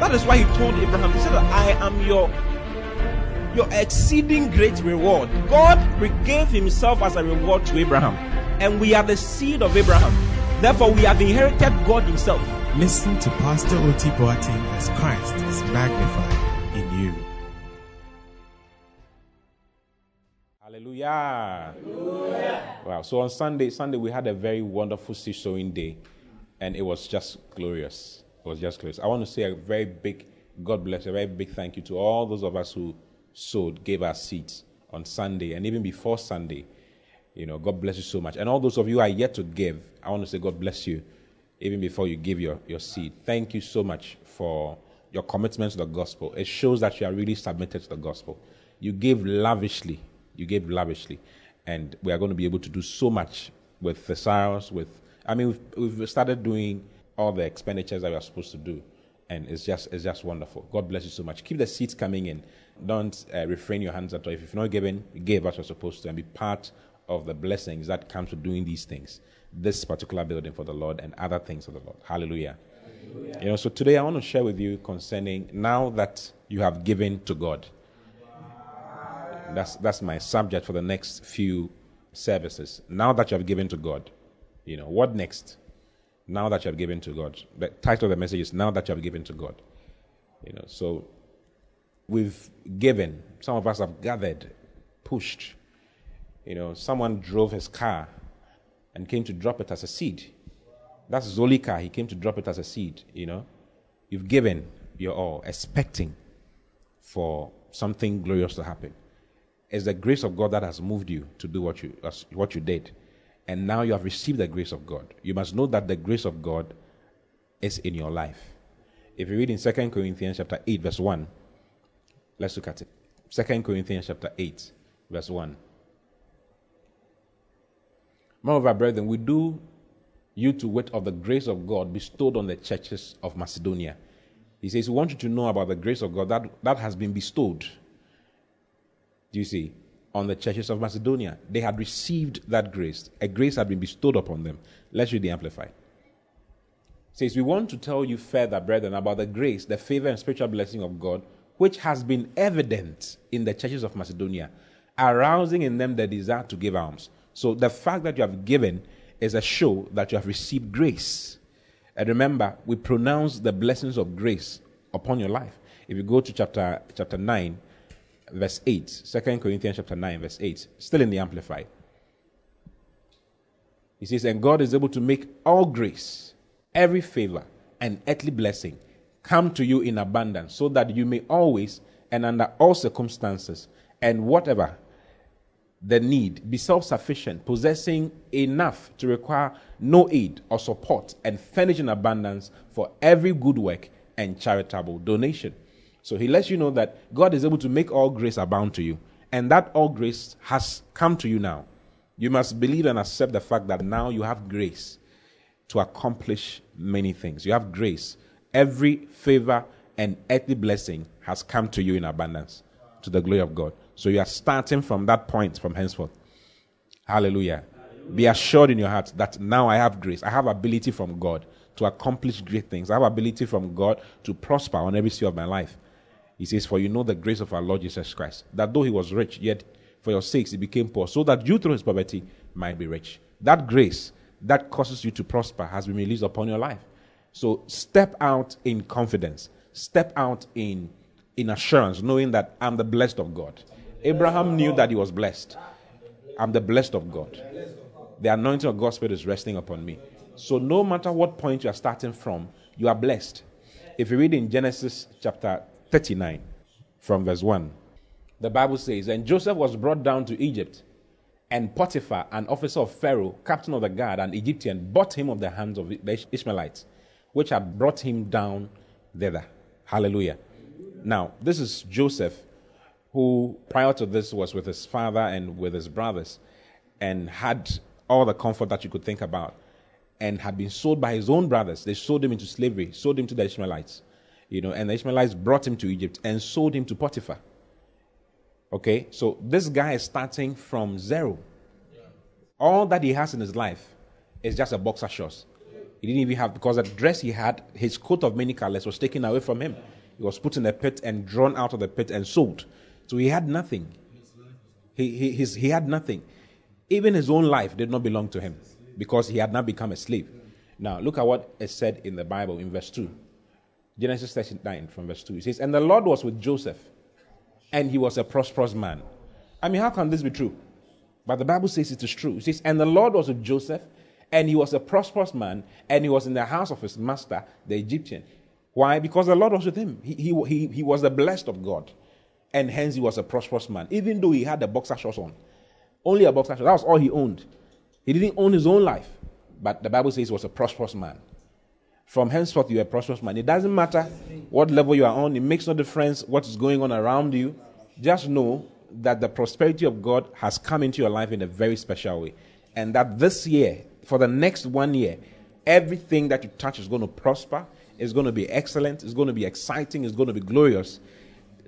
that is why He told Abraham, He said, I am your your exceeding great reward. God gave Himself as a reward to Abraham, and we are the seed of Abraham. Therefore, we have inherited God Himself. Listen to Pastor Oti Boateng as Christ is magnified in you. Hallelujah. Hallelujah. Wow. So on Sunday, Sunday we had a very wonderful seed sowing day, and it was just glorious. Was just glorious. I want to say a very big God bless, a very big thank you to all those of us who sowed, gave our seats on Sunday, and even before Sunday. You know, God bless you so much. And all those of you are yet to give, I want to say God bless you even before you give your, your seed. Thank you so much for your commitment to the gospel. It shows that you are really submitted to the gospel. You gave lavishly. You gave lavishly. And we are going to be able to do so much with Thesaurus, with, I mean, we've, we've started doing all the expenditures that we are supposed to do. And it's just, it's just wonderful. God bless you so much. Keep the seats coming in. Don't uh, refrain your hands at all. If you've not given, give as you're supposed to and be part of the blessings that comes with doing these things this particular building for the Lord and other things for the Lord. Hallelujah. Hallelujah. You know, so today I want to share with you concerning now that you have given to God. That's that's my subject for the next few services. Now that you have given to God, you know, what next? Now that you have given to God. The title of the message is Now that you have given to God. You know, so we've given. Some of us have gathered, pushed. You know, someone drove his car and came to drop it as a seed. That's Zolika. He came to drop it as a seed, you know. You've given your all, expecting for something glorious to happen. It's the grace of God that has moved you to do what you, what you did. And now you have received the grace of God. You must know that the grace of God is in your life. If you read in 2 Corinthians chapter 8, verse 1, let's look at it. 2 Corinthians chapter 8, verse 1. Moreover, brethren, we do you to wit of the grace of God bestowed on the churches of Macedonia. He says, We want you to know about the grace of God that, that has been bestowed. Do you see? On the churches of Macedonia. They had received that grace. A grace had been bestowed upon them. Let's read the Amplified. It says, We want to tell you further, brethren, about the grace, the favor, and spiritual blessing of God, which has been evident in the churches of Macedonia, arousing in them the desire to give alms. So the fact that you have given is a show that you have received grace. And remember, we pronounce the blessings of grace upon your life. If you go to chapter chapter 9, verse 8, 2 Corinthians chapter 9, verse 8, still in the Amplified. He says, And God is able to make all grace, every favor, and earthly blessing come to you in abundance, so that you may always and under all circumstances and whatever the need, be self sufficient, possessing enough to require no aid or support, and furnish in abundance for every good work and charitable donation. So he lets you know that God is able to make all grace abound to you, and that all grace has come to you now. You must believe and accept the fact that now you have grace to accomplish many things. You have grace. Every favor and earthly blessing has come to you in abundance to the glory of God. So you are starting from that point from henceforth. Hallelujah. Hallelujah. Be assured in your heart that now I have grace. I have ability from God to accomplish great things. I have ability from God to prosper on every sphere of my life. He says, For you know the grace of our Lord Jesus Christ, that though he was rich, yet for your sakes he became poor, so that you through his poverty might be rich. That grace that causes you to prosper has been released upon your life. So step out in confidence, step out in, in assurance, knowing that I'm the blessed of God. Abraham knew that he was blessed. I'm the blessed of God. The anointing of God's Spirit is resting upon me. So, no matter what point you are starting from, you are blessed. If you read in Genesis chapter 39, from verse 1, the Bible says, And Joseph was brought down to Egypt, and Potiphar, an officer of Pharaoh, captain of the guard, an Egyptian, bought him of the hands of the Ishmaelites, which had brought him down thither. Hallelujah. Now, this is Joseph, who prior to this was with his father and with his brothers and had all the comfort that you could think about and had been sold by his own brothers. They sold him into slavery, sold him to the Ishmaelites. You know, and the Ishmaelites brought him to Egypt and sold him to Potiphar. Okay, so this guy is starting from zero. All that he has in his life is just a boxer shorts. He didn't even have, because the dress he had, his coat of many colors was taken away from him. He was put in a pit and drawn out of the pit and sold. So he had nothing. He, he, his, he had nothing. Even his own life did not belong to him because he had not become a slave. Now, look at what is said in the Bible in verse 2. Genesis 39 from verse 2. It says, And the Lord was with Joseph, and he was a prosperous man. I mean, how can this be true? But the Bible says it is true. It says, And the Lord was with Joseph, and he was a prosperous man, and he was in the house of his master, the Egyptian. Why? Because the Lord was with him. He, he, he, he was the blessed of God, and hence he was a prosperous man, even though he had the boxer shorts on. Only a boxer shorts. That was all he owned. He didn't own his own life, but the Bible says he was a prosperous man. From henceforth, you're a prosperous man. It doesn't matter what level you are on, it makes no difference what is going on around you. Just know that the prosperity of God has come into your life in a very special way. And that this year, for the next one year, everything that you touch is going to prosper, it's going to be excellent, it's going to be exciting, it's going to be glorious.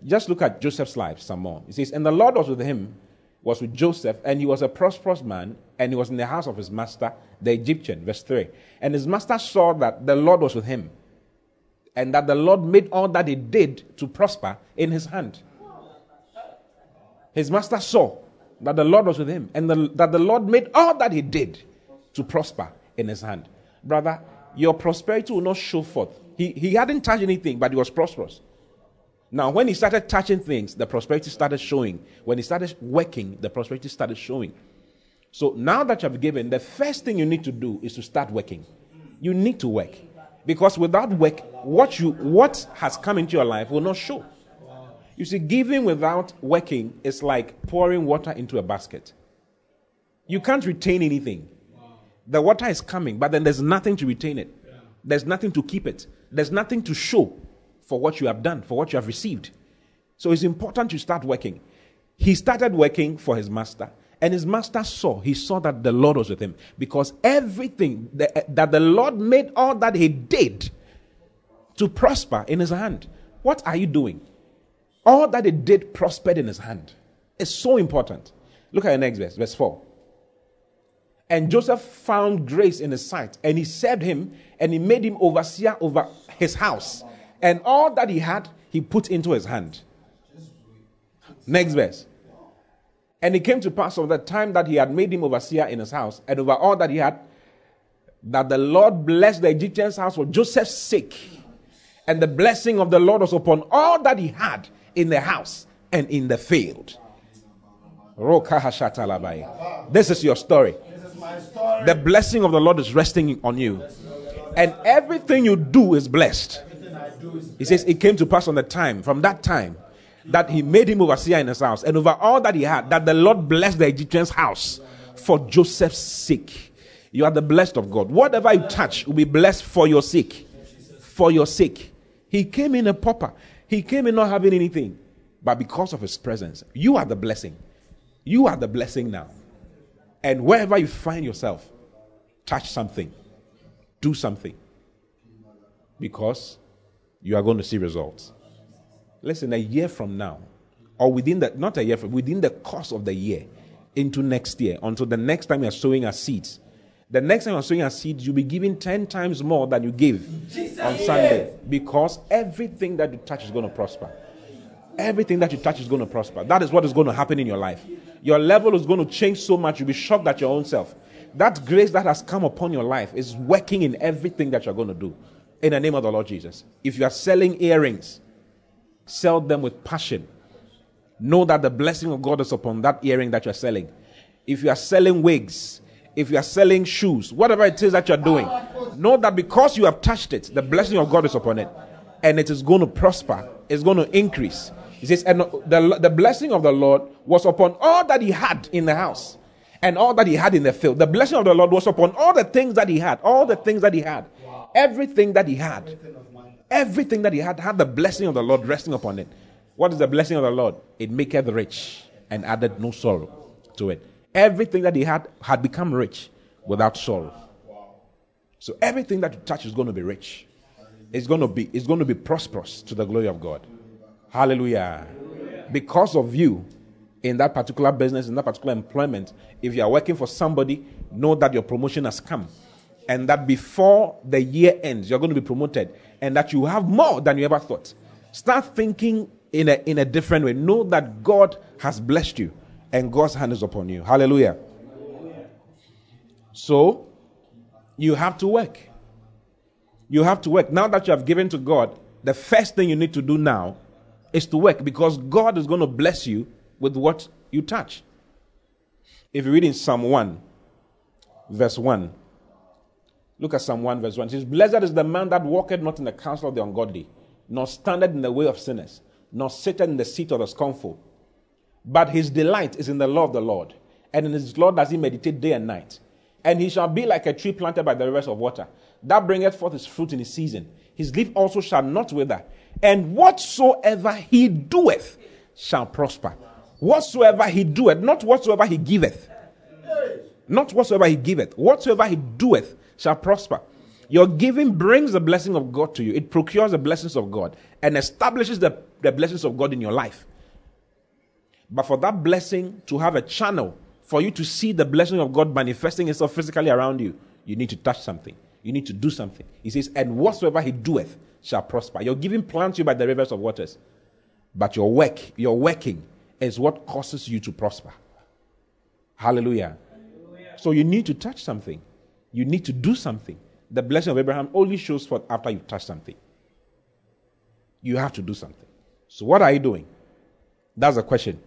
Just look at Joseph's life some more. He says, And the Lord was with him was with Joseph, and he was a prosperous man, and he was in the house of his master, the Egyptian. Verse 3. And his master saw that the Lord was with him, and that the Lord made all that he did to prosper in his hand. His master saw that the Lord was with him, and the, that the Lord made all that he did to prosper in his hand. Brother, your prosperity will not show forth. He, he hadn't touched anything, but he was prosperous. Now, when he started touching things, the prosperity started showing. When he started working, the prosperity started showing. So now that you have given, the first thing you need to do is to start working. You need to work. Because without work, what, you, what has come into your life will not show. You see, giving without working is like pouring water into a basket. You can't retain anything. The water is coming, but then there's nothing to retain it. There's nothing to keep it. There's nothing to show for what you have done, for what you have received. So it's important to start working. He started working for his master, and his master saw, he saw that the Lord was with him because everything that, eh, that the Lord made all that he did to prosper in his hand. What are you doing? All that he did prospered in his hand. It's so important. Look at the next verse, verse 4. And Joseph found grace in his sight, and he served him, and he made him overseer over his house and all that he had, he put into his hand. Next verse. And it came to pass of the time that he had made him overseer in his house, and over all that he had, that the Lord blessed the Egyptian's house for Joseph's sake. And the blessing of the Lord was upon all that he had in the house and in the field. This is your story. The blessing of the Lord is resting on you. And everything you do is blessed. He says, It came to pass on the time, from that time, that he made him overseer in his house, and over all that he had, that the Lord blessed the Egyptian's house for Joseph's sake. You are the blessed of God. Whatever you touch will be blessed for your sake. For your sake. He came in a pauper. He came in not having anything. But because of his presence, you are the blessing. You are the blessing now. And wherever you find yourself, touch something. Do something. Because you are going to see results. Listen, a year from now, or within the, not a year, from, within the course of the year, into next year, until the next time you're sowing a seeds, the next time you're sowing a seeds, you'll be giving 10 times more than you gave Jesus on Sunday because everything that you touch is going to prosper. Everything that you touch is going to prosper. That is what is going to happen in your life. Your level is going to change so much, you'll be shocked at your own self. That grace that has come upon your life is working in everything that you're going to do in the name of the Lord Jesus. If you are selling earrings, sell them with passion. Know that the blessing of God is upon that earring that you're selling. If you are selling wigs, if you are selling shoes, whatever it is that you're doing, know that because you have touched it, the blessing of God is upon it. And it is going to prosper, it's going to increase. He says, and the, the blessing of the Lord was upon all that he had in the house and all that he had in the field. The blessing of the Lord was upon all the things that he had, all the things that he had everything that he had. Everything that he had had the blessing of the Lord resting upon it. What is the blessing of the Lord? It maketh rich and added no sorrow to it. Everything that he had had become rich without sorrow. So everything that you touch is going to be rich. It's going to be, it's going to be prosperous to the glory of God. Hallelujah. Because of you in that particular business, in that particular employment, if you are working for somebody, know that your promotion has come. And that before the year ends, you're going to be promoted. And that you have more than you ever thought. Start thinking in a, in a different way. Know that God has blessed you and God's hand is upon you. Hallelujah. So, you have to work. You have to work. Now that you have given to God, the first thing you need to do now is to work because God is going to bless you with what you touch. If you read in Psalm 1, verse 1, look at Psalm 1, verse 1. It says, Blessed is the man that walketh not in the counsel of the ungodly, nor standeth in the way of sinners, nor sitteth in the seat of the scornful. But his delight is in the law of the Lord, and in his law does he meditate day and night. And he shall be like a tree planted by the rivers of water, that bringeth forth his fruit in his season. His leaf also shall not wither, and whatsoever he doeth shall prosper. Whatsoever he doeth, not whatsoever he giveth. Not whatsoever he giveth, whatsoever he doeth shall prosper. Your giving brings the blessing of God to you. It procures the blessings of God and establishes the, the blessings of God in your life. But for that blessing to have a channel, for you to see the blessing of God manifesting itself physically around you, you need to touch something. You need to do something. He says, And whatsoever he doeth shall prosper. Your giving plants you by the rivers of waters. But your work, your working, is what causes you to prosper. Hallelujah. Hallelujah. So you need to touch something. You need to do something. The blessing of Abraham only shows forth after you touch something. You have to do something. So what are you doing? That's the question.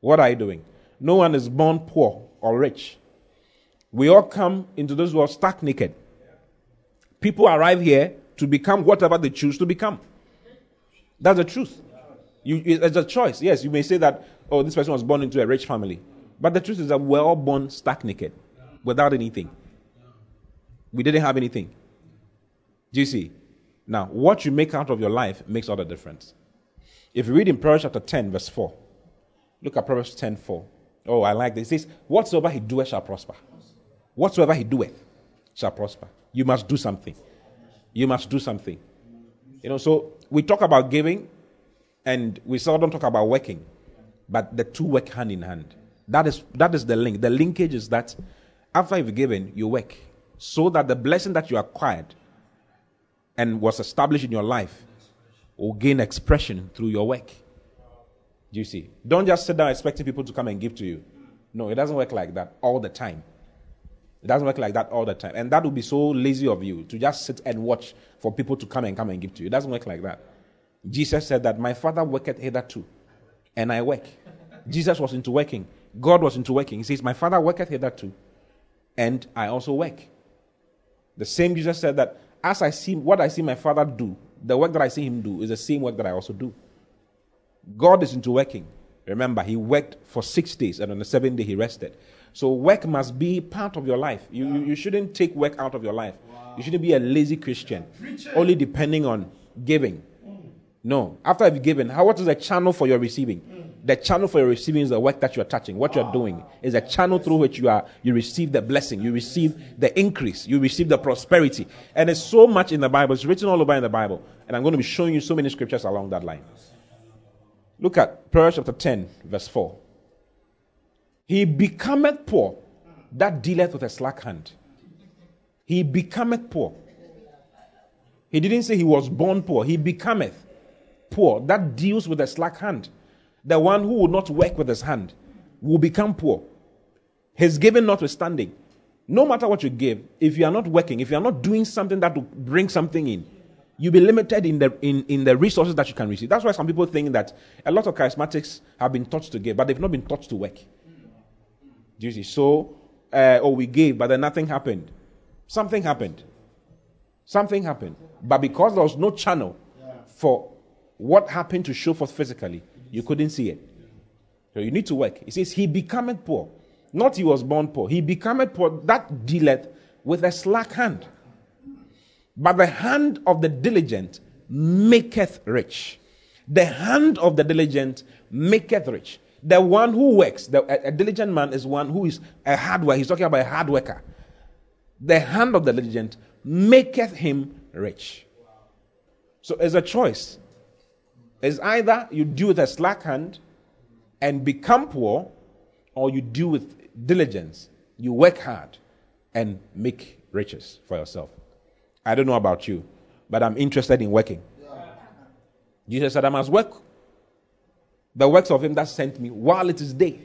What are you doing? No one is born poor or rich. We all come into this world stark naked. People arrive here to become whatever they choose to become. That's the truth. You, it's a choice. Yes, you may say that, oh, this person was born into a rich family. But the truth is that we're all born stark naked, without anything. We didn't have anything. Do you see? Now, what you make out of your life makes all the difference. If you read in Proverbs chapter 10, verse 4, look at Proverbs 10, 4. Oh, I like this. It says, Whatsoever he doeth shall prosper. Whatsoever he doeth shall prosper. You must do something. You must do something. You know, so we talk about giving and we seldom talk about working, but the two work hand in hand. That is, that is the link. The linkage is that after you've given, you work so that the blessing that you acquired and was established in your life will gain expression through your work. Do you see? Don't just sit down expecting people to come and give to you. No, it doesn't work like that all the time. It doesn't work like that all the time. And that would be so lazy of you to just sit and watch for people to come and come and give to you. It doesn't work like that. Jesus said that my father worketh hitherto, and I work. Jesus was into working. God was into working. He says, My father worketh hitherto, and I also work. The same Jesus said that as I see what I see my father do, the work that I see him do is the same work that I also do. God is into working. Remember, he worked for six days, and on the seventh day he rested. So work must be part of your life. You, you, you shouldn't take work out of your life. Wow. You shouldn't be a lazy Christian, only depending on giving. No. After you've given, how, what is the channel for your receiving? The channel for your receiving is the work that you are touching. What you are doing is a channel through which you are you receive the blessing, you receive the increase, you receive the prosperity. And there's so much in the Bible. It's written all over in the Bible. And I'm going to be showing you so many scriptures along that line. Look at Proverbs chapter 10, verse 4. He becometh poor that dealeth with a slack hand. He becometh poor. He didn't say he was born poor. He becometh poor that deals with a slack hand. The one who will not work with his hand will become poor. His giving notwithstanding. No matter what you give, if you are not working, if you are not doing something that will bring something in, you'll be limited in the, in, in the resources that you can receive. That's why some people think that a lot of charismatics have been taught to give, but they've not been taught to work. Do you see? So, uh, oh, we gave, but then nothing happened. Something happened. Something happened. But because there was no channel for what happened to show forth physically, you couldn't see it. So you need to work. He says, He becometh poor. Not he was born poor. He becometh poor that dealeth with a slack hand. But the hand of the diligent maketh rich. The hand of the diligent maketh rich. The one who works, the, a, a, diligent man is one who is a hard worker. He's talking about a hard worker. The hand of the diligent maketh him rich. So it's a choice. It's either you do with a slack hand and become poor, or you do with diligence. You work hard and make riches for yourself. I don't know about you, but I'm interested in working. Jesus said, I must work the works of him that sent me while it is day.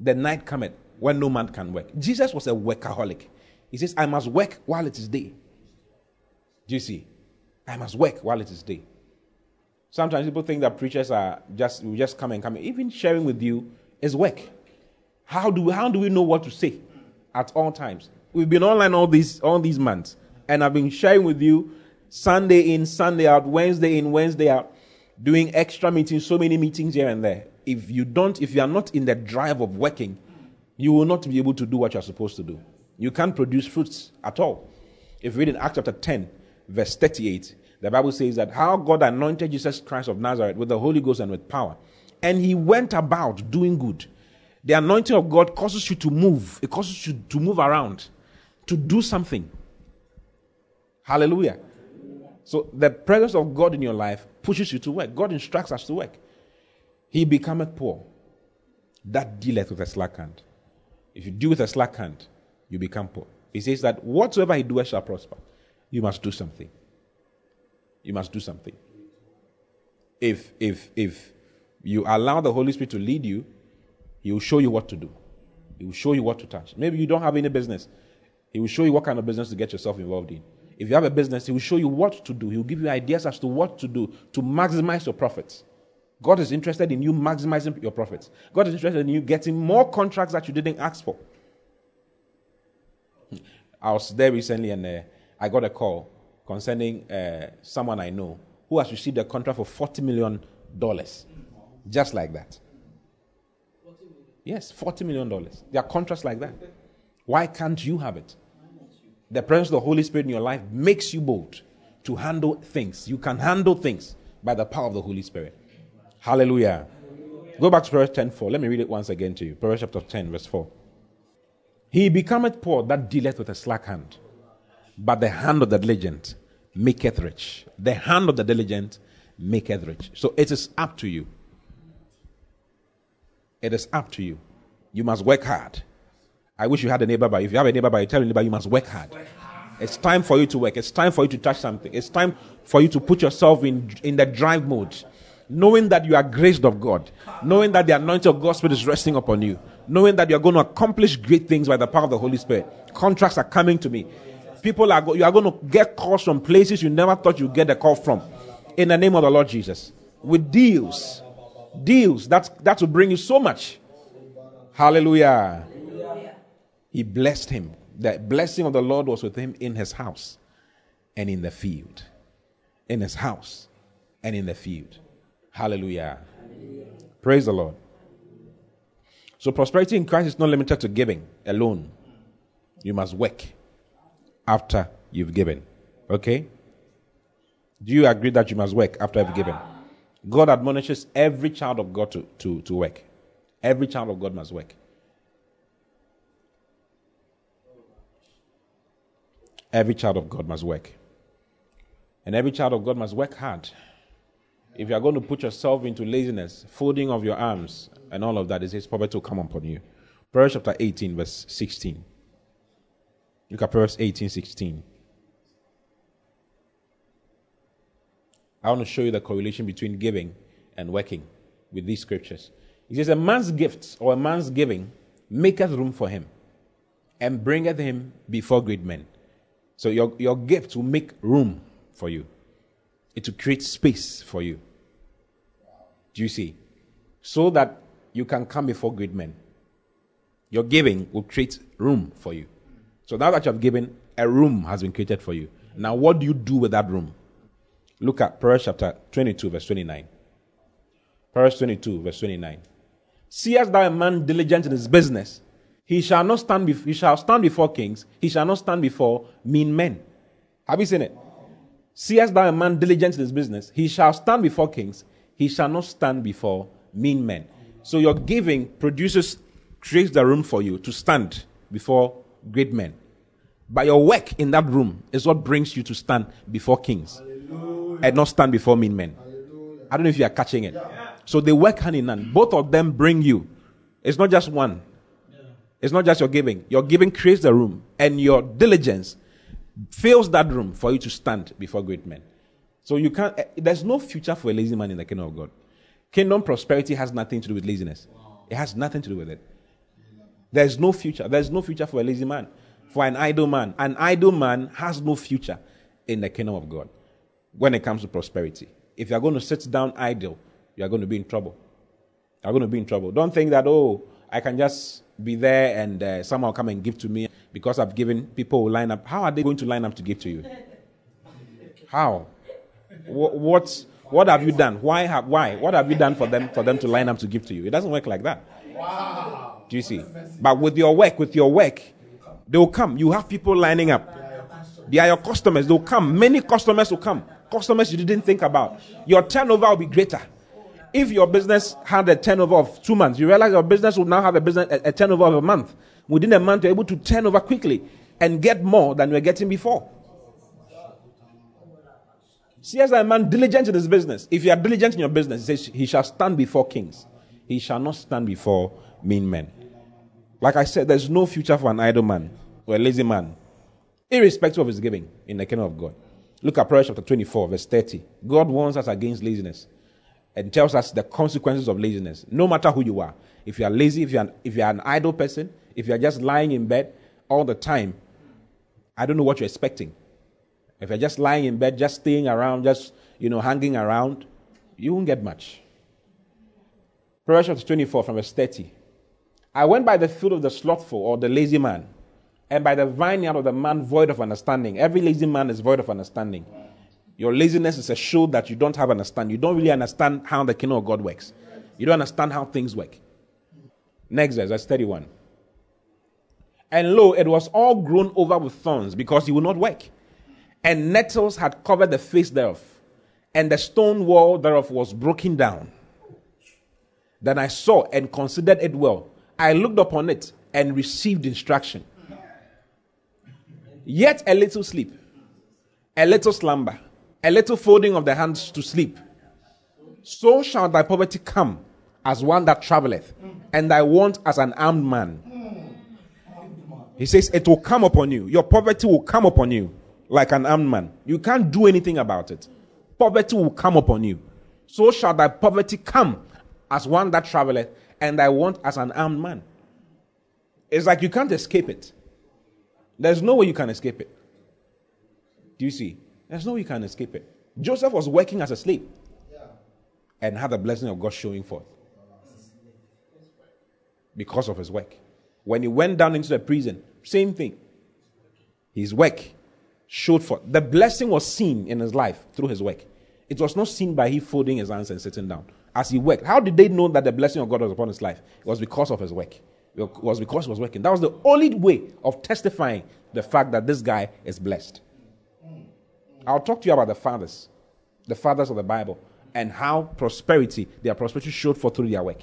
The night cometh when no man can work. Jesus was a workaholic. He says, I must work while it is day. Do you see? I must work while it is day. Sometimes people think that preachers are just we just come and come. Even sharing with you is work. How do we, how do we know what to say at all times? We've been online all these all these months, and I've been sharing with you Sunday in, Sunday out, Wednesday in, Wednesday out doing extra meetings, so many meetings here and there. If you don't, if you are not in the drive of working, you will not be able to do what you're supposed to do. You can't produce fruits at all. If you read in Acts chapter 10, verse 38, the Bible says that how God anointed Jesus Christ of Nazareth with the Holy Ghost and with power. And he went about doing good. The anointing of God causes you to move, it causes you to move around, to do something. Hallelujah. So the presence of God in your life pushes you to work. God instructs us to work. He becometh poor. That dealeth with a slack hand. If you deal with a slack hand, you become poor. He says that whatsoever he doeth shall prosper. You must do something. You must do something. If if if you allow the Holy Spirit to lead you, he will show you what to do. He will show you what to touch. Maybe you don't have any business. He will show you what kind of business to get yourself involved in. If you have a business, He will show you what to do. He will give you ideas as to what to do to maximize your profits. God is interested in you maximizing your profits. God is interested in you getting more contracts that you didn't ask for. I was there recently and uh, I got a call concerning uh, someone I know who has received a contract for $40 million. Just like that. Yes, $40 million. There are contracts like that. Why can't you have it? the presence of the Holy Spirit in your life makes you bold to handle things. You can handle things by the power of the Holy Spirit. Hallelujah. Go back to Proverbs 10 4. Let me read it once again to you. Proverbs chapter 10, verse 4. He becometh poor that dealeth with a slack hand, but the hand of the diligent maketh rich. The hand of the diligent maketh rich. So it is up to you. It is up to you. You must work hard. I wish you had a neighbor, but if you have a neighbor, but you tell your neighbor you must work hard. It's time for you to work. It's time for you to touch something. It's time for you to put yourself in, in the drive mode. Knowing that you are graced of God. Knowing that the anointing of God's Spirit is resting upon you. Knowing that you're going to accomplish great things by the power of the Holy Spirit. Contracts are coming to me. People are, go- you are going to get calls from places you never thought you'd get a call from. In the name of the Lord Jesus. With deals. Deals. That's, that will bring you so much. Hallelujah. He blessed him. The blessing of the Lord was with him in his house and in the field. In his house and in the field. Hallelujah. Hallelujah. Praise the Lord. So, prosperity in Christ is not limited to giving alone. You must work after you've given. Okay? Do you agree that you must work after you've given? God admonishes every child of God to, to, to work. Every child of God must work. Every child of God must work. And every child of God must work hard. If you are going to put yourself into laziness, folding of your arms, and all of that, it says poverty will come upon you. Proverbs chapter 18, verse 16. Look at Proverbs 18, 16. I want to show you the correlation between giving and working with these scriptures. It says, A man's gifts or a man's giving maketh room for him and bringeth him before great men. So your, your gift will make room for you. It will create space for you. Do you see? So that you can come before great men. Your giving will create room for you. So now that you have given, a room has been created for you. Now, what do you do with that room? Look at Proverbs chapter 22, verse 29. Proverbs 22, verse 29. Seest thou a man diligent in his business? He shall not stand before, he shall stand before kings. He shall not stand before mean men. Have you seen it? Seest thou a man diligent in his business? He shall stand before kings. He shall not stand before mean men. So your giving produces, creates the room for you to stand before great men. But your work in that room is what brings you to stand before kings Hallelujah. and not stand before mean men. Hallelujah. I don't know if you are catching it. Yeah. So they work hand in hand. Both of them bring you. It's not just one. Yeah. It's not just your giving. Your giving creates the room, and your diligence fills that room for you to stand before great men. So you can't. Eh, there's no future for a lazy man in the kingdom of God. Kingdom prosperity has nothing to do with laziness. Wow. It has nothing to do with it. There's no future. There's no future for a lazy man, for an idle man. An idle man has no future in the kingdom of God when it comes to prosperity. If you're going to sit down idle, you're going to be in trouble. You're going to be in trouble. Don't think that, oh, I can just be there and uh, someone come and give to me because I've given people line up. How are they going to line up to give to you? How? What, what, what have you done? Why have, why? What have you done for them, for them to line up to give to you? It doesn't work like that. Wow. Do you see? But with your work, with your work, they will come. You have people lining up. They are your customers. They'll come. Many customers will come. Customers you didn't think about. Your turnover will be greater if your business had a turnover of two months, you realize your business will now have a business a, a turnover of a month. Within a month, you're able to turn over quickly and get more than you were getting before. See, as a man diligent in his business, if you are diligent in your business, he says he shall stand before kings. He shall not stand before mean men. Like I said, there's no future for an idle man or a lazy man, irrespective of his giving in the kingdom of God. Look at Proverbs chapter 24, verse 30. God warns us against laziness and tells us the consequences of laziness. No matter who you are, if you are lazy, if you are, if you are an idle person, if you are just lying in bed all the time, I don't know what you're expecting. If you're just lying in bed, just staying around, just you know, hanging around, you won't get much. Proverbs chapter 24 from verse 30. I went by the field of the slothful or the lazy man, and by the vineyard of the man void of understanding. Every lazy man is void of understanding. Your laziness is a show that you don't have understanding. You don't really understand how the kingdom of God works. You don't understand how things work. Next verse, verse 31. And lo, it was all grown over with thorns because he would not work. And nettles had covered the face thereof, and the stone wall thereof was broken down. Then I saw and considered it well. I looked upon it and received instruction. Yet a little sleep, a little slumber a little folding of the hands to sleep. So shall thy poverty come as one that traveleth, and thy want as an armed man. He says, It will come upon you. Your poverty will come upon you like an armed man. You can't do anything about it. Poverty will come upon you. So shall thy poverty come as one that traveleth, and I want as an armed man. It's like you can't escape it. There's no way you can escape it. Do you see? There's no way you can escape it. Joseph was working as a slave and had the blessing of God showing forth because of his work. When he went down into the prison, same thing. His work showed forth. The blessing was seen in his life through his work. It was not seen by he folding his hands and sitting down as he worked. How did they know that the blessing of God was upon his life? It was because of his work. It was because he was working. That was the only way of testifying the fact that this guy is blessed. I'll talk to you about the fathers, the fathers of the Bible, and how prosperity, their prosperity showed through their work.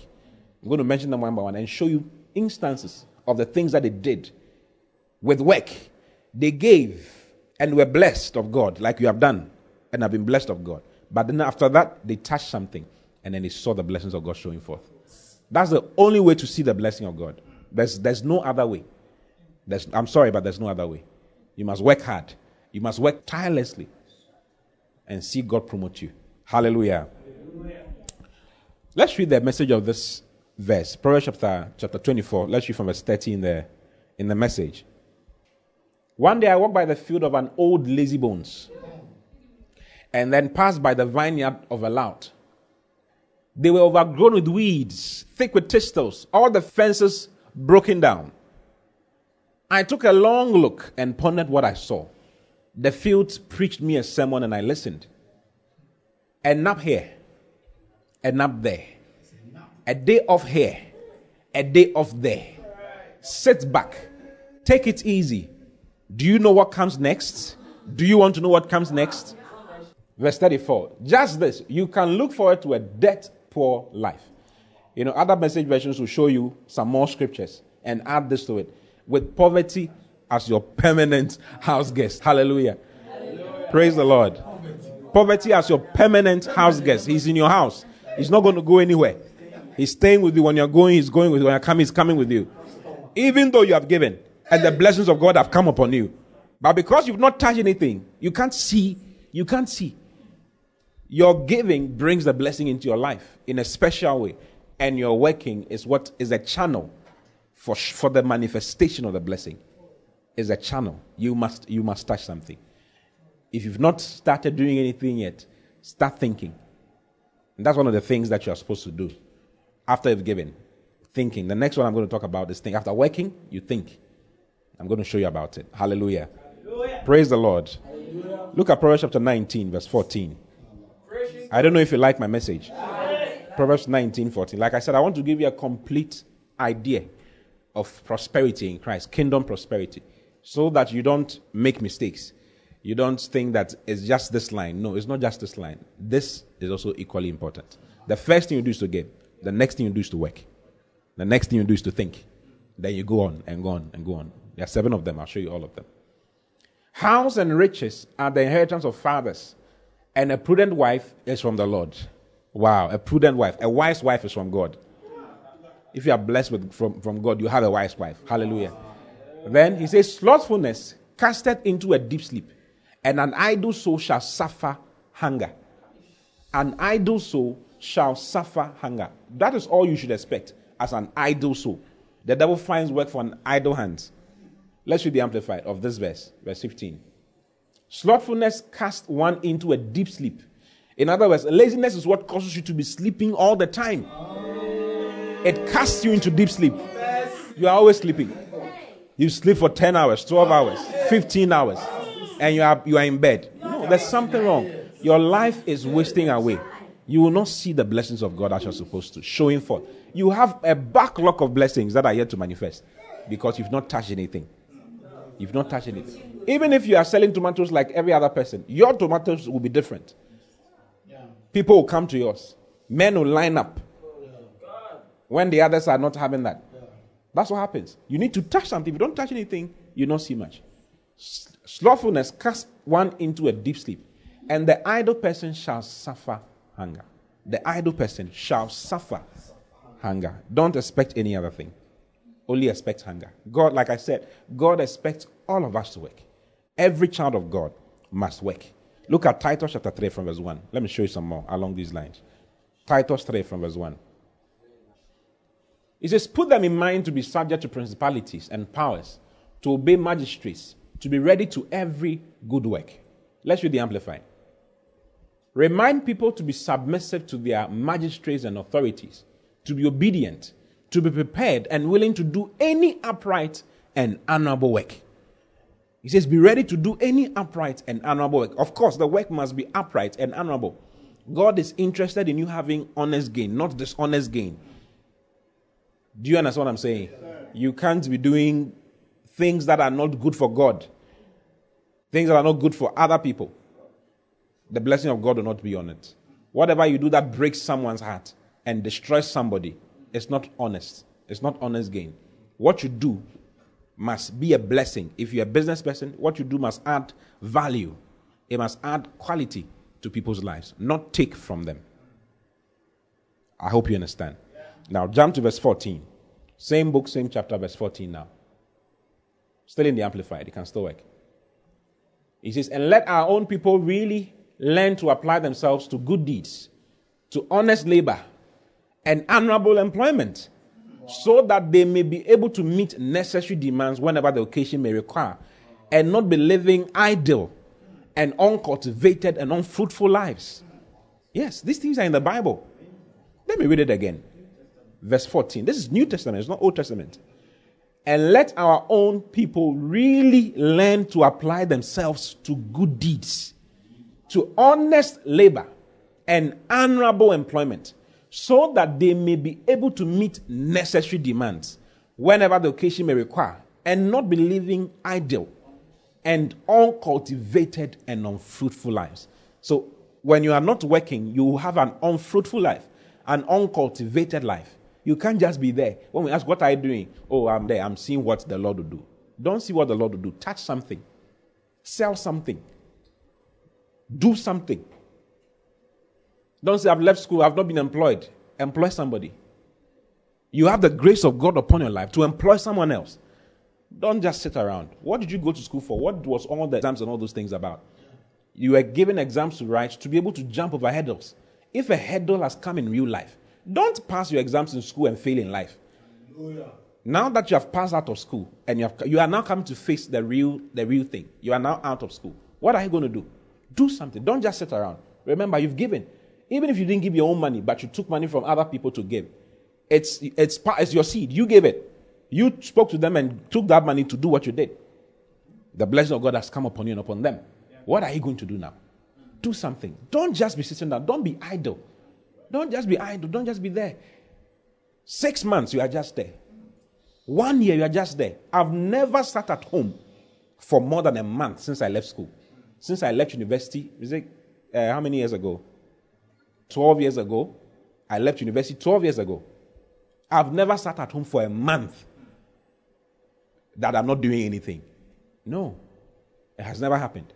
I'm going to mention them one by one and show you instances of the things that they did with work. They gave and were blessed of God, like you have done, and have been blessed of God. But then after that, they touched something, and then they saw the blessings of God showing forth. That's the only way to see the blessing of God. There's, there's no other way. There's, I'm sorry, but there's no other way. You must work hard. You must work tirelessly and see God promote you. Hallelujah. Let's read the message of this verse. Proverbs chapter, chapter 24. Let's read from verse 30 in the, in the message. One day I walked by the field of an old lazy bones and then passed by the vineyard of a lout. They were overgrown with weeds, thick with thistles, all the fences broken down. I took a long look and pondered what I saw. The fields preached me a sermon and I listened. A nap here, a nap there, a day off here, a day off there. Sit back, take it easy. Do you know what comes next? Do you want to know what comes next? Verse 34. Just this, you can look forward to a debt poor life. You know, other message versions will show you some more scriptures and add this to it. With poverty as your permanent house guest. Hallelujah. Hallelujah. Praise the Lord. Poverty. poverty as your permanent house guest. He's in your house. He's not going to go anywhere. He's staying with you when you're going, he's going with you. When you're coming, he's coming with you. Even though you have given and the blessings of God have come upon you. But because you've not touched anything, you can't see. You can't see. Your giving brings the blessing into your life in a special way. And your working is what is a channel for, for the manifestation of the blessing. Is a channel. You must you must touch something. If you've not started doing anything yet, start thinking. And that's one of the things that you are supposed to do after you've given. Thinking. The next one I'm going to talk about is think. After working, you think. I'm going to show you about it. Hallelujah. Hallelujah. Praise the Lord. Hallelujah. Look at Proverbs chapter 19, verse 14. I don't know if you like my message. Proverbs 19, 14. Like I said, I want to give you a complete idea of prosperity in Christ, kingdom prosperity, so that you don't make mistakes. You don't think that it's just this line. No, it's not just this line. This is also equally important. The first thing you do is to give. The next thing you do is to work. The next thing you do is to think. Then you go on and go on and go on. There are seven of them. I'll show you all of them. House and riches are the inheritance of fathers, and a prudent wife is from the Lord. Wow, a prudent wife. A wise wife is from God. If you are blessed with, from, from God, you have a wise wife. Hallelujah. Then he says, Slothfulness casteth into a deep sleep, and an idle soul shall suffer hunger. An idle soul shall suffer hunger. That is all you should expect as an idle soul. The devil finds work for an idle hand. Let's read the Amplified of this verse, verse 15. Slothfulness casts one into a deep sleep. In other words, laziness is what causes you to be sleeping all the time. It casts you into deep sleep. You are always sleeping. You sleep for 10 hours, 12 hours, 15 hours, and you are, you are in bed. No, there's something wrong. Your life is wasting away. You will not see the blessings of God as you're supposed to, showing forth. You have a backlog of blessings that are yet to manifest because you've not touched anything. You've not touched it. Even if you are selling tomatoes like every other person, your tomatoes will be different. People will come to yours. Men will line up when the others are not having that. That's what happens. You need to touch something. If you don't touch anything, you don't see much. Slothfulness casts one into a deep sleep, and the idle person shall suffer hunger. The idle person shall suffer hunger. Don't expect any other thing only expect hunger. God, like I said, God expects all of us to work. Every child of God must work. Look at Titus chapter 3 from verse 1. Let me show you some more along these lines. Titus 3 from verse 1. It says, Put them in mind to be subject to principalities and powers, to obey magistrates, to be ready to every good work. Let's read the Amplified. Remind people to be submissive to their magistrates and authorities, to be obedient, to be prepared and willing to do any upright and honorable work. He says, Be ready to do any upright and honorable work. Of course, the work must be upright and honorable. God is interested in you having honest gain, not dishonest gain. Do you understand what I'm saying? You can't be doing things that are not good for God, things that are not good for other people. The blessing of God will not be on it. Whatever you do that breaks someone's heart and destroys somebody, it's not honest. It's not honest gain. What you do must be a blessing. If you're a business person, what you do must add value. It must add quality to people's lives, not take from them. I hope you understand. Now, jump to verse 14. Same book, same chapter, verse 14 now. Still in the Amplified, it can still work. He says, And let our own people really learn to apply themselves to good deeds, to honest labor, and honorable employment so that they may be able to meet necessary demands whenever the occasion may require and not be living idle and uncultivated and unfruitful lives. Yes, these things are in the Bible. Let me read it again. Verse 14. This is New Testament, it's not Old Testament. And let our own people really learn to apply themselves to good deeds, to honest labor and honorable employment so that they may be able to meet necessary demands whenever the occasion may require, and not be living idle and uncultivated and unfruitful lives. So, When you are not working, you have an unfruitful life, an uncultivated life. You can't just be there. When we ask, What are you doing? Oh, I'm there. I'm seeing what the Lord will do. Don't see what the Lord will do. Touch something, sell something, do something. Don't say, I've left school, I've not been employed. Employ somebody. You have the grace of God upon your life to employ someone else. Don't just sit around. What did you go to school for? What was all the exams and all those things about? You were given exams to write to be able to jump over hurdles. If a hurdle has come in real life, don't pass your exams in school and fail in life. Hallelujah. Now that you have passed out of school and you, have, you are now coming to face the real, the real thing, you are now out of school. What are you going to do? Do something. Don't just sit around. Remember, you've given. Even if you didn't give your own money, but you took money from other people to give, it's, it's, it's your seed. You gave it. You spoke to them and took that money to do what you did. The blessing of God has come upon you and upon them. What are you going to do now? Do something. Don't just be sitting down. Don't be idle. Don't just be idle. Don't just be there. Six months, you are just there. One year, you are just there. I've never sat at home for more than a month since I left school. Since I left university, is it uh, how many years ago? 12 years ago. I left university 12 years ago. I've never sat at home for a month that I'm not doing anything. No, it has never happened.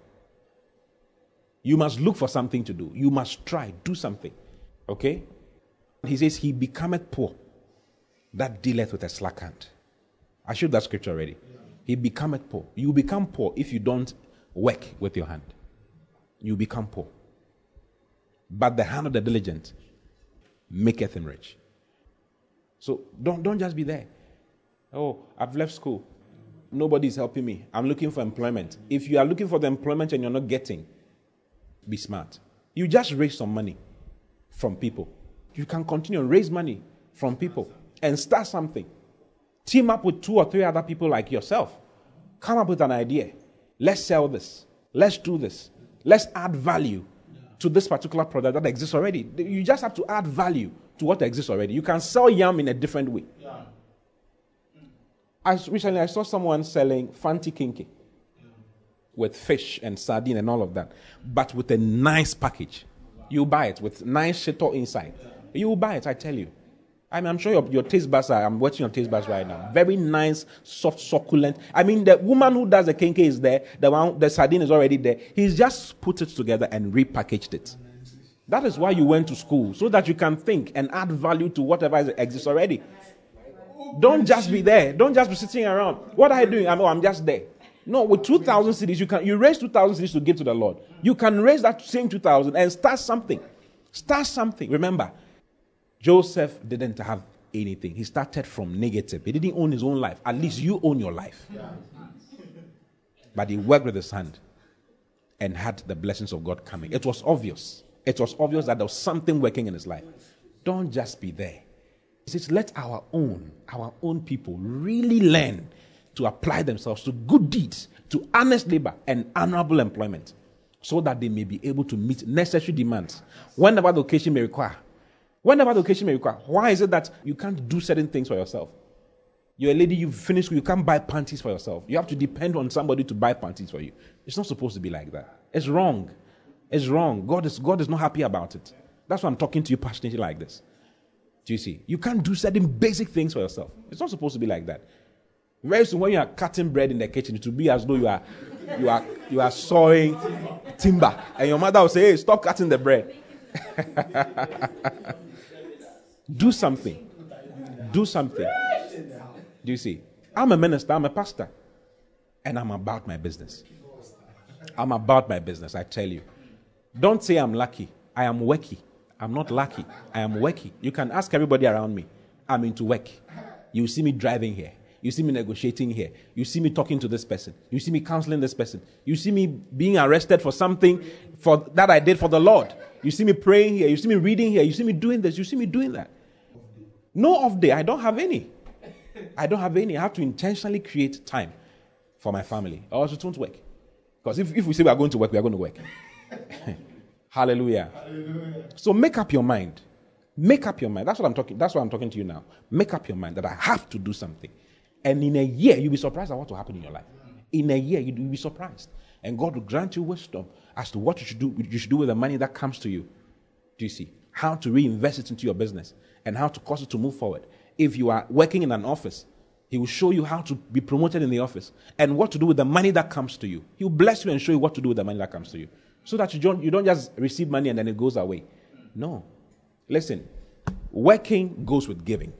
You must look for something to do. You must try, do something. Okay? He says, He becometh poor that dealeth with a slack hand. I showed that scripture already. He becometh poor. You become poor if you don't work with your hand. You become poor. But the hand of the diligent maketh him rich. So don't, don't just be there. Oh, I've left school. Nobody's helping me. I'm looking for employment. If you are looking for the employment and you're not getting, be smart. You just raise some money from people. You can continue and raise money from people and start something. Team up with two or three other people like yourself. Come up with an idea. Let's sell this. Let's do this. Let's add value to this particular product that exists already. You just have to add value to what exists already. You can sell yam in a different way. I, recently, I saw someone selling Fanti kenkey with fish and sardine and all of that, but with a nice package. You buy it with nice shito inside. You will buy it, I tell you. I mean, I'm sure your, your taste buds are, I'm watching your taste buds right now. Very nice, soft, succulent. I mean, the woman who does the kenkey is there, the one, the sardine is already there. He's just put it together and repackaged it. That is why you went to school, so that you can think and add value to whatever exists already. Don't just be there. Don't just be sitting around. What are you doing? I'm, oh, I'm just there. No, with 2,000 cedis, you can you raise 2,000 cedis to give to the Lord. You can raise that same 2,000 and start something. Start something. Remember, Joseph didn't have anything. He started from negative. He didn't own his own life. At least you own your life. But he worked with his hand and had the blessings of God coming. It was obvious. It was obvious that there was something working in his life. Don't just be there. He says, let our own, our own people really learn to apply themselves to good deeds, to honest labor and honorable employment, so that they may be able to meet necessary demands whenever the occasion may require. Whenever the occasion may require. Why is it that you can't do certain things for yourself? You're a lady, you've finished school, you can't buy panties for yourself. You have to depend on somebody to buy panties for you. It's not supposed to be like that. It's wrong. It's wrong. God is, God is not happy about it. That's why I'm talking to you passionately like this. Do you see? You can't do certain basic things for yourself. It's not supposed to be like that. Very soon, when you are cutting bread in the kitchen, it will be as though you are you are you are sawing timber, and your mother will say, "Hey, stop cutting the bread." do something. Do something. Do you see? I'm a minister. I'm a pastor, and I'm about my business. I'm about my business. I tell you. Don't say I'm lucky. I am worky. I'm not lucky. I am worky. You can ask everybody around me. I'm into work. You see me driving here. You see me negotiating here. You see me talking to this person. You see me counseling this person. You see me being arrested for something for that I did for the Lord. You see me praying here. You see me reading here. You see me doing this. You see me doing that. No off day. I don't have any. I don't have any. I have to intentionally create time for my family. Or else it won't work. Because if, if we say we are going to work, we are going to work. Hallelujah. Hallelujah. So make up your mind. Make up your mind. That's what I'm talking. That's what I'm talking to you now. Make up your mind that I have to do something. And in a year, you'll be surprised at what will happen in your life. In a year, you'll be surprised. And God will grant you wisdom as to what you should do, you should do with the money that comes to you. Do you see? How to reinvest it into your business and how to cause it to move forward. If you are working in an office, he will show you how to be promoted in the office and what to do with the money that comes to you. He will bless you and show you what to do with the money that comes to you. So that you don't, you don't just receive money and then it goes away. No. Listen, working goes with giving.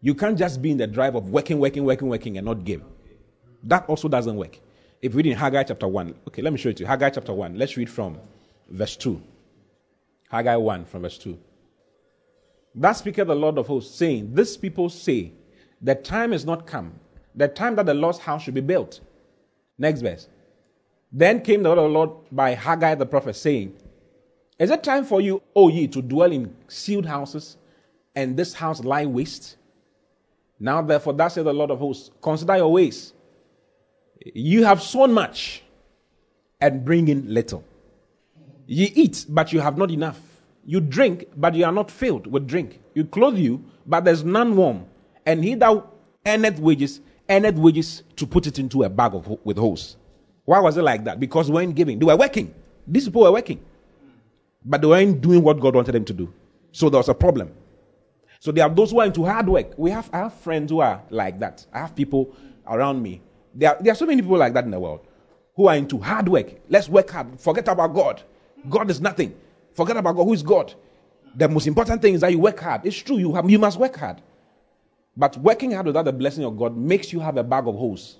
You can't just be in the drive of working, working, working, working and not give. That also doesn't work. If we read in Haggai chapter 1, okay, let me show it to you. Haggai chapter 1. Let's read from verse 2. Haggai 1 from verse 2. That speaketh the Lord of hosts, saying, This people say, The time is not come, the time that the Lord's house should be built. Next verse. Then came the word of the Lord by Haggai the prophet, saying, Is it time for you, O ye, to dwell in sealed houses, and this house lie waste? Now therefore, thus saith the Lord of hosts, consider your ways. You have sown much and bring in little. Ye eat, but you have not enough. You drink, but you are not filled with drink. You clothe you, but there's none warm. And he that earneth wages, earneth wages to put it into a bag of, with holes. Why was it like that? Because weren't giving. They were working. These people were working. But they weren't doing what God wanted them to do. So there was a problem. So there are those who are into hard work. We have, I have friends who are like that. I have people around me. There are, there are so many people like that in the world who are into hard work. Let's work hard. Forget about God. God is nothing. Forget about God. Who is God? The most important thing is that you work hard. It's true. You, have, you must work hard. But working hard without the blessing of God makes you have a bag of holes.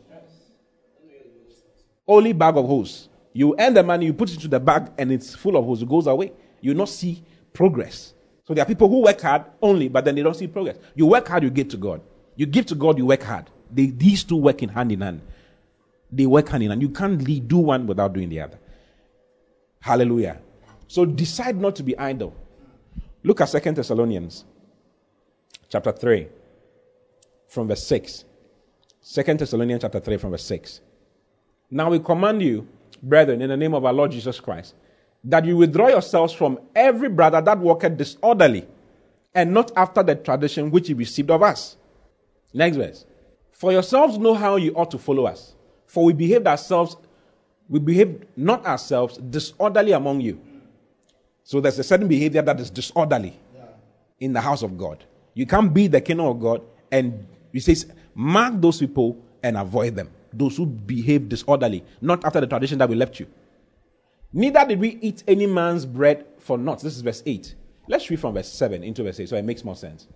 Only bag of holes. You earn the money, you put it into the bag, and it's full of holes. It goes away. You not see progress. So there are people who work hard only, but then they don't see progress. You work hard, you give to God. You give to God, you work hard. They, these two work in hand in hand. They work hand in hand. You can't do one without doing the other. Hallelujah. So decide not to be idle. Look at Second Thessalonians chapter 3 from verse 6. Second Thessalonians chapter 3 from verse 6. Now we command you, brethren, in the name of our Lord Jesus Christ, that you withdraw yourselves from every brother that walketh disorderly, and not after the tradition which he received of us. Next verse. For yourselves know how you ought to follow us. For we behaved ourselves, we behaved not ourselves disorderly among you. So there's a certain behavior that is disorderly in the house of God. You can't be the kingdom of God and he says, mark those people and avoid them. Those who behave disorderly, not after the tradition that we left you. Neither did we eat any man's bread for naught. This is verse 8. Let's read from verse 7 into verse 8 so it makes more sense.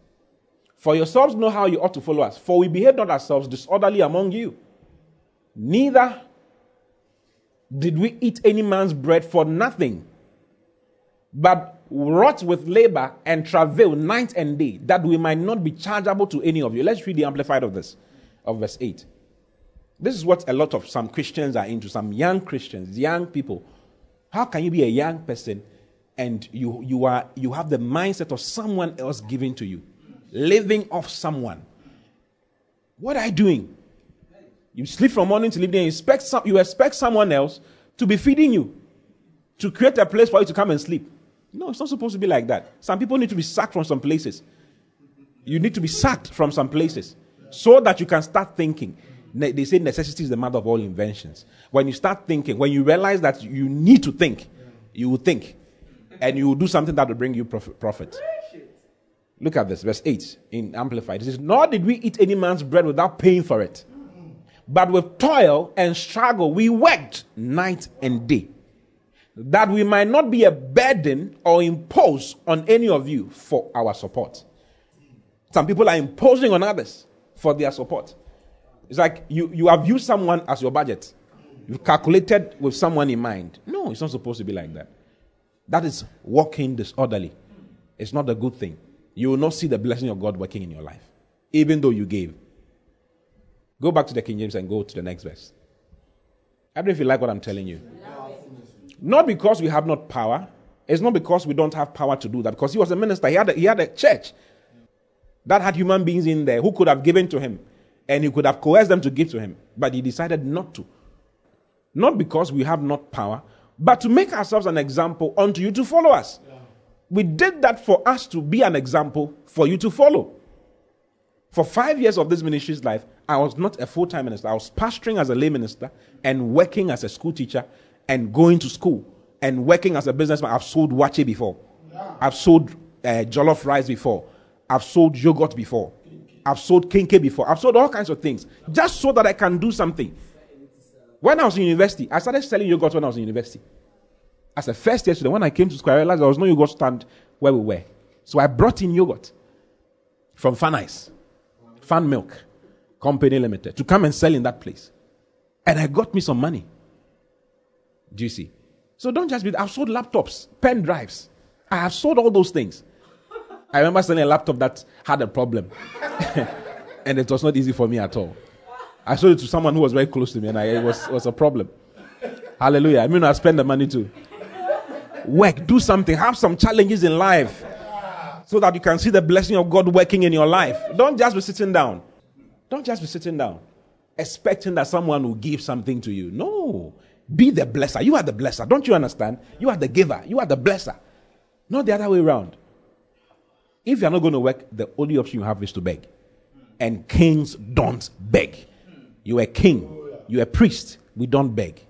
For yourselves know how you ought to follow us, for we behave not ourselves disorderly among you. Neither did we eat any man's bread for nothing, but wrought with labor and travail night and day, that we might not be chargeable to any of you. Let's read the amplified of this, of verse 8. This is what a lot of some Christians are into, some young Christians, young people how can you be a young person and you, you, are, you have the mindset of someone else giving to you, living off someone? What are you doing? You sleep from morning till evening. Expect, some, you expect someone else to be feeding you, to create a place for you to come and sleep. No, it's not supposed to be like that. Some people need to be sacked from some places. You need to be sacked from some places so that you can start thinking. They say necessity is the mother of all inventions. When you start thinking, when you realize that you need to think, you will think. And you will do something that will bring you profit. Look at this, verse 8 in Amplified. It says, Nor did we eat any man's bread without paying for it. But with toil and struggle, we worked night and day, that we might not be a burden or impose on any of you for our support. Some people are imposing on others for their support. It's like you, you have used someone as your budget. You've calculated with someone in mind. No, it's not supposed to be like that. That is walking disorderly. It's not a good thing. You will not see the blessing of God working in your life, even though you gave. Go back to the King James and go to the next verse. I don't know if you like what I'm telling you. Not because we have not power. It's not because we don't have power to do that. Because he was a minister. He had a, he had a church that had human beings in there who could have given to him and he could have coerced them to give to him, but he decided not to. Not because we have not power, but to make ourselves an example unto you to follow us. Yeah. We did that for us to be an example for you to follow. For five years of this ministry's life, I was not a full time minister. I was pastoring as a lay minister and working as a school teacher and going to school and working as a businessman, I've sold waakye before. I've sold uh, jollof rice before. I've sold yogurt before. I've sold kenkey before. I've sold all kinds of things just so that I can do something. When I was in university, I started selling yogurt when I was in university. As a first year student, when I came to school, I realized there was no yogurt stand where we were. So I brought in yogurt from Fan Ice, Fan Milk Company Limited to come and sell in that place. And I got me some money. Do you see? So don't just be, I've sold laptops, pen drives. I have sold all those things. I remember selling a laptop that had a problem. and it was not easy for me at all. I sold it to someone who was very close to me, and I, it was, was a problem. Hallelujah. I mean, I spend the money too. Work, do something, have some challenges in life so that you can see the blessing of God working in your life. Don't just be sitting down. Don't just be sitting down expecting that someone will give something to you. No. Be the blesser. You are the blesser. Don't you understand? You are the giver. You are the blesser. Not the other way around. If you are not going to work, the only option you have is to beg. And kings don't beg. You are a king. You are a priest. We don't beg.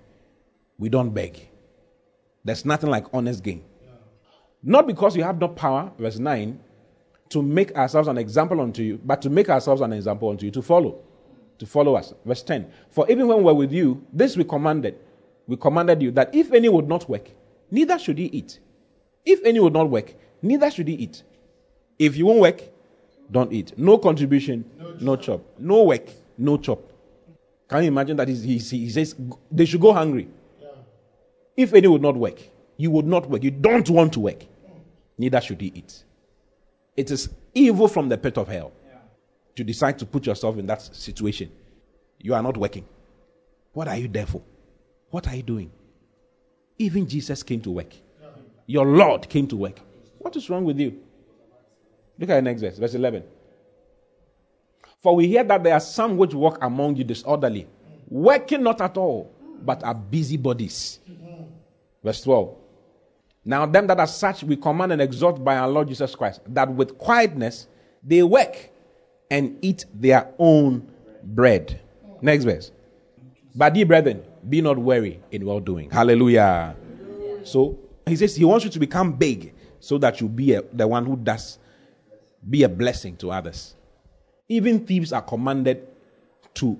We don't beg. There's nothing like honest gain. Not because you have no power, verse 9, to make ourselves an example unto you, but to make ourselves an example unto you to follow. To follow us. Verse 10. For even when we're with you, this we commanded. We commanded you that if any would not work, neither should he eat. If any would not work, neither should he eat. If you won't work, don't eat. No contribution, no, no chop. No work, no chop. Can you imagine that he, he says they should go hungry? Yeah. If any would not work, you would not work. You don't want to work, neither should he eat. It is evil from the pit of hell yeah. to decide to put yourself in that situation. You are not working. What are you there for? What are you doing? Even Jesus came to work. Your Lord came to work. What is wrong with you? Look at the next verse, verse 11. For we hear that there are some which walk among you disorderly, working not at all, but are busybodies. Verse 12. Now, them that are such we command and exhort by our Lord Jesus Christ, that with quietness they work and eat their own bread. Next verse. But ye brethren, be not weary in well doing. Hallelujah. So he says he wants you to become big so that you be a, the one who does be a blessing to others. Even thieves are commanded to,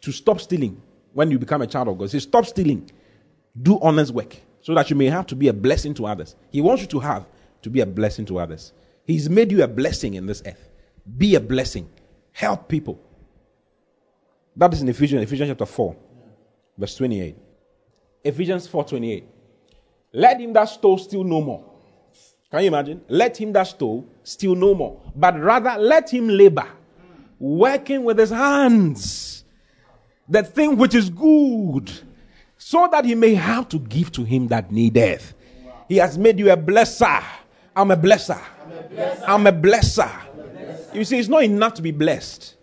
to stop stealing when you become a child of God. He says, Stop stealing. Do honest work so that you may have to be a blessing to others. He wants you to have to be a blessing to others. He's made you a blessing in this earth. Be a blessing. Help people. That is in Ephesians, Ephesians chapter 4, verse 28. Ephesians 4 28. Let him that stole steal no more. Can you imagine? Let him that stole steal no more, but rather let him labor, working with his hands, the thing which is good, so that he may have to give to him that needeth. He has made you a blesser. I'm a blesser. I'm a blesser. You see, it's not enough to be blessed.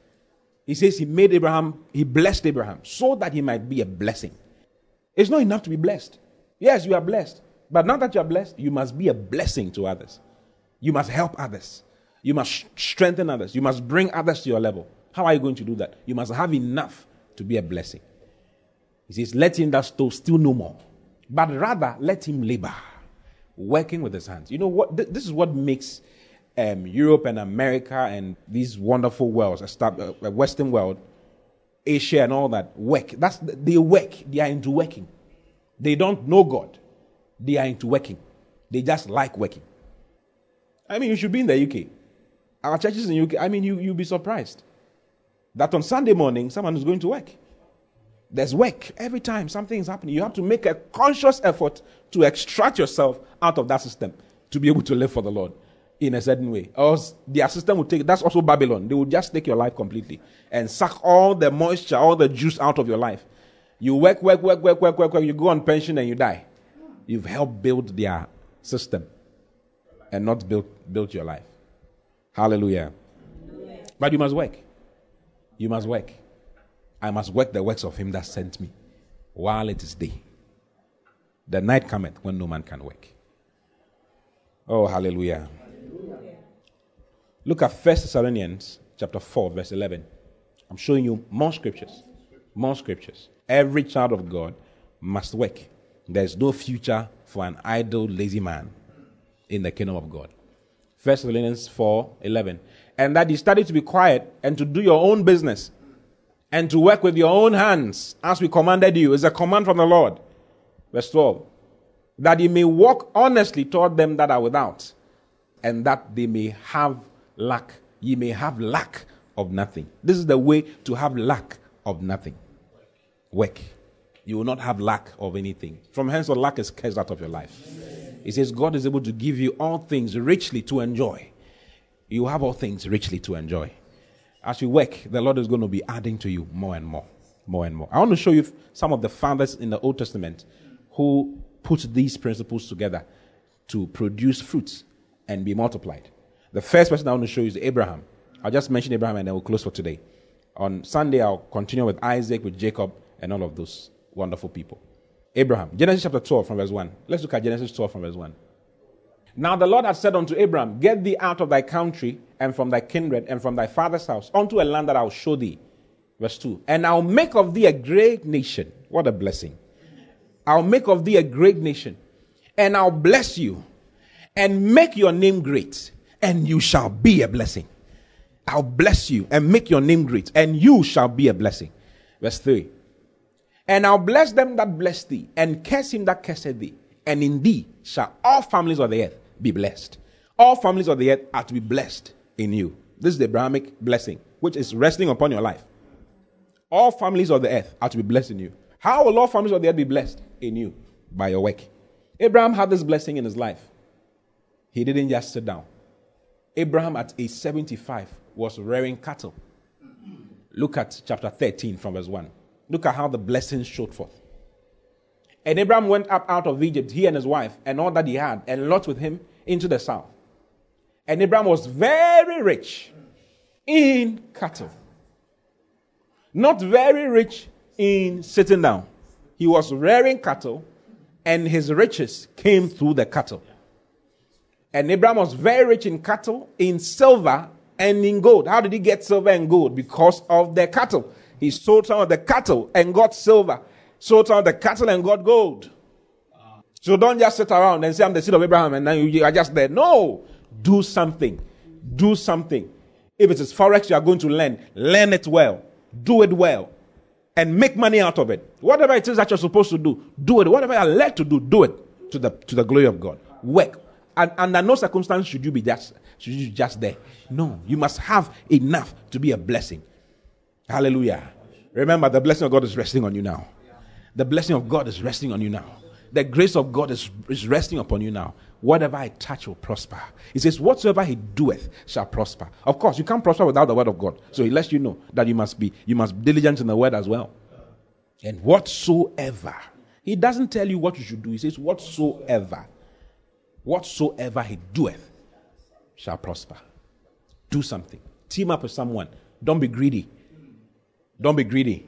He says he made Abraham, he blessed Abraham so that he might be a blessing. It's not enough to be blessed. Yes, you are blessed. But now that you are blessed, you must be a blessing to others. You must help others. You must strengthen others. You must bring others to your level. How are you going to do that? You must have enough to be a blessing. He says, Let him that stole steal no more, but rather let him labor, working with his hands. You know what? Th- this is what makes um, Europe and America and these wonderful worlds, Western world, Asia and all that, work. That's they work. They are into working. They don't know God. They are into working. They just like working. I mean, you should be in the UK. Our churches in UK, I mean, you, you'll be surprised that on Sunday morning, someone is going to work. There's work every time something is happening. You have to make a conscious effort to extract yourself out of that system to be able to live for the Lord in a certain way. Or their system will take, that's also Babylon. They will just take your life completely and suck all the moisture, all the juice out of your life. You work, work, work, work, work, work, work, you go on pension and you die. You've helped build their system and not built, built your life. Hallelujah. But you must work. You must work. I must work the works of him that sent me while it is day. The night cometh when no man can work. Oh, hallelujah. Look at 1 Thessalonians chapter 4, verse 11. I'm showing you more scriptures. More scriptures. Every child of God must work. There's no future for an idle, lazy man in the kingdom of God. First Thessalonians 4 11. And that you study to be quiet and to do your own business and to work with your own hands as we commanded you is a command from the Lord. Verse 12. That you may walk honestly toward them that are without, and that they may have lack. Ye may have lack of nothing. This is the way to have lack of nothing. Work. You will not have lack of anything. From hence, the lack is cast out of your life. He says, God is able to give you all things richly to enjoy. You have all things richly to enjoy. As you work, the Lord is going to be adding to you more and more. More and more. I want to show you some of the fathers in the Old Testament who put these principles together to produce fruits and be multiplied. The first person I want to show you is Abraham. I'll just mention Abraham and then we'll close for today. On Sunday, I'll continue with Isaac, with Jacob, and all of those wonderful people. Abraham, Genesis chapter 12 from verse 1. Let's look at Genesis 12 from verse 1. Now the Lord had said unto Abraham, Get thee out of thy country and from thy kindred and from thy father's house unto a land that I'll show thee. Verse 2. And I'll make of thee a great nation. What a blessing. I'll make of thee a great nation. And I'll bless you and make your name great. And you shall be a blessing. I'll bless you and make your name great. And you shall be a blessing. Verse 3. And I'll bless them that bless thee, and curse him that curseth thee. And in thee shall all families of the earth be blessed. All families of the earth are to be blessed in you. This is the Abrahamic blessing, which is resting upon your life. All families of the earth are to be blessed in you. How will all families of the earth be blessed? In you, by your work. Abraham had this blessing in his life. He didn't just sit down. Abraham, at age 75, was rearing cattle. Look at chapter 13 from verse 1. Look at how the blessings showed forth. And Abraham went up out of Egypt, he and his wife, and all that he had, and Lot with him into the south. And Abraham was very rich in cattle, not very rich in sitting down. He was rearing cattle, and his riches came through the cattle. And Abraham was very rich in cattle, in silver, and in gold. How did he get silver and gold? Because of the cattle. He sold some of the cattle and got silver sold some of the cattle and got gold. So don't just sit around and say, I'm the seed of Abraham and then you are just there. No. Do something. Do something. If it is forex you are going to learn, learn it well. Do it well. And make money out of it. Whatever it is that you're supposed to do, do it. Whatever you're led to do, do it to the, to the glory of God. Work. And under no circumstance should you be just, should you just there. No. You must have enough to be a blessing. Hallelujah. Remember, the blessing of God is resting on you now. The blessing of God is resting on you now. The grace of God is, is resting upon you now. Whatever I touch will prosper. He says, Whatsoever he doeth shall prosper. Of course, you can't prosper without the word of God. So he lets you know that you must be, you must be diligent in the word as well. And whatsoever. He doesn't tell you what you should do. He says, Whatsoever. Whatsoever he doeth shall prosper. Do something. Team up with someone. Don't be greedy. Don't be greedy.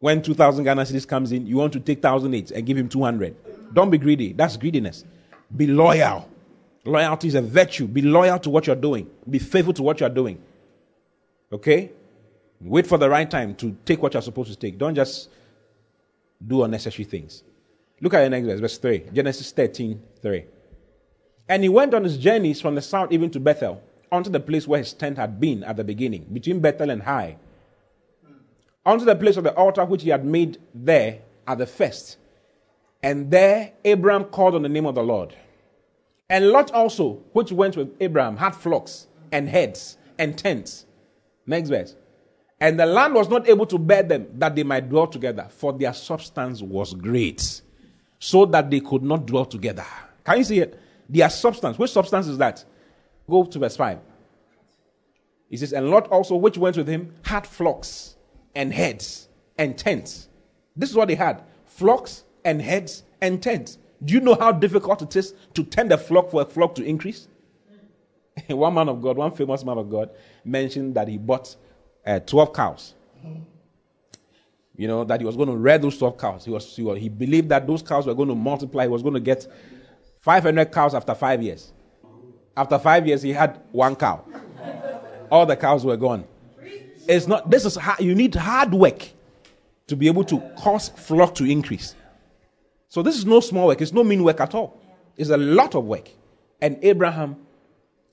When 2,000 Ghana comes in, you want to take 1,008 and give him 200. Don't be greedy. That's greediness. Be loyal. Loyalty is a virtue. Be loyal to what you're doing. Be faithful to what you're doing. Okay? Wait for the right time to take what you're supposed to take. Don't just do unnecessary things. Look at the next verse, verse 3. Genesis 13, 3. And he went on his journeys from the south even to Bethel, unto the place where his tent had been at the beginning, between Bethel and Hai unto the place of the altar which he had made there at the first. And there Abraham called on the name of the Lord. And Lot also, which went with Abraham, had flocks and herds and tents. Next verse. And the land was not able to bear them that they might dwell together, for their substance was great, so that they could not dwell together. Can you see it? Their substance. Which substance is that? Go to verse 5. He says, And Lot also, which went with him, had flocks and heads and tents. This is what they had flocks and heads and tents. Do you know how difficult it is to tend a flock for a flock to increase? one man of God, one famous man of God, mentioned that he bought uh, 12 cows. You know, that he was going to rear those 12 cows. He, was, he, was, he believed that those cows were going to multiply. He was going to get 500 cows after five years. After five years, he had one cow. All the cows were gone. It's not, this is, you need hard work to be able to cause flock to increase. So this is no small work. It's no mean work at all. It's a lot of work. And Abraham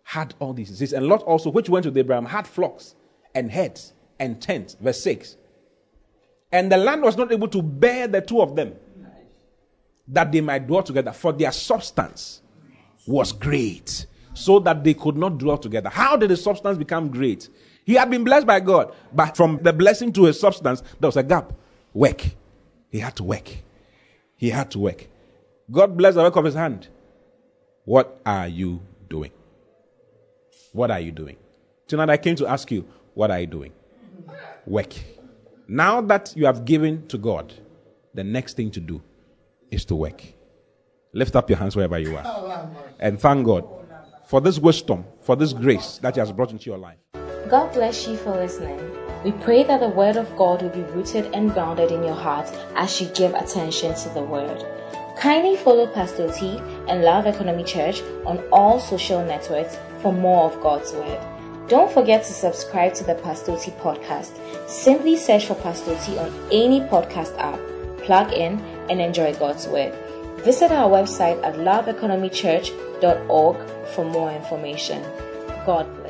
had all these. And Lot also, which went with Abraham, had flocks and heads and tents. Verse 6. And the land was not able to bear the two of them, that they might dwell together, for their substance was great, so that they could not dwell together. How did the substance become great? He had been blessed by God, but from the blessing to his substance, there was a gap. Work. He had to work. He had to work. God bless the work of his hand. What are you doing? What are you doing? Tonight I came to ask you, what are you doing? Work. Now that you have given to God, the next thing to do is to work. Lift up your hands wherever you are and thank God for this wisdom, for this grace that He has brought into your life. God bless you for listening. We pray that the Word of God will be rooted and grounded in your heart as you give attention to the Word. Kindly follow Pastor T and Love Economy Church on all social networks for more of God's Word. Don't forget to subscribe to the Pastor T podcast. Simply search for Pastor T on any podcast app, plug in, and enjoy God's Word. Visit our website at loveeconomychurch.org for more information. God.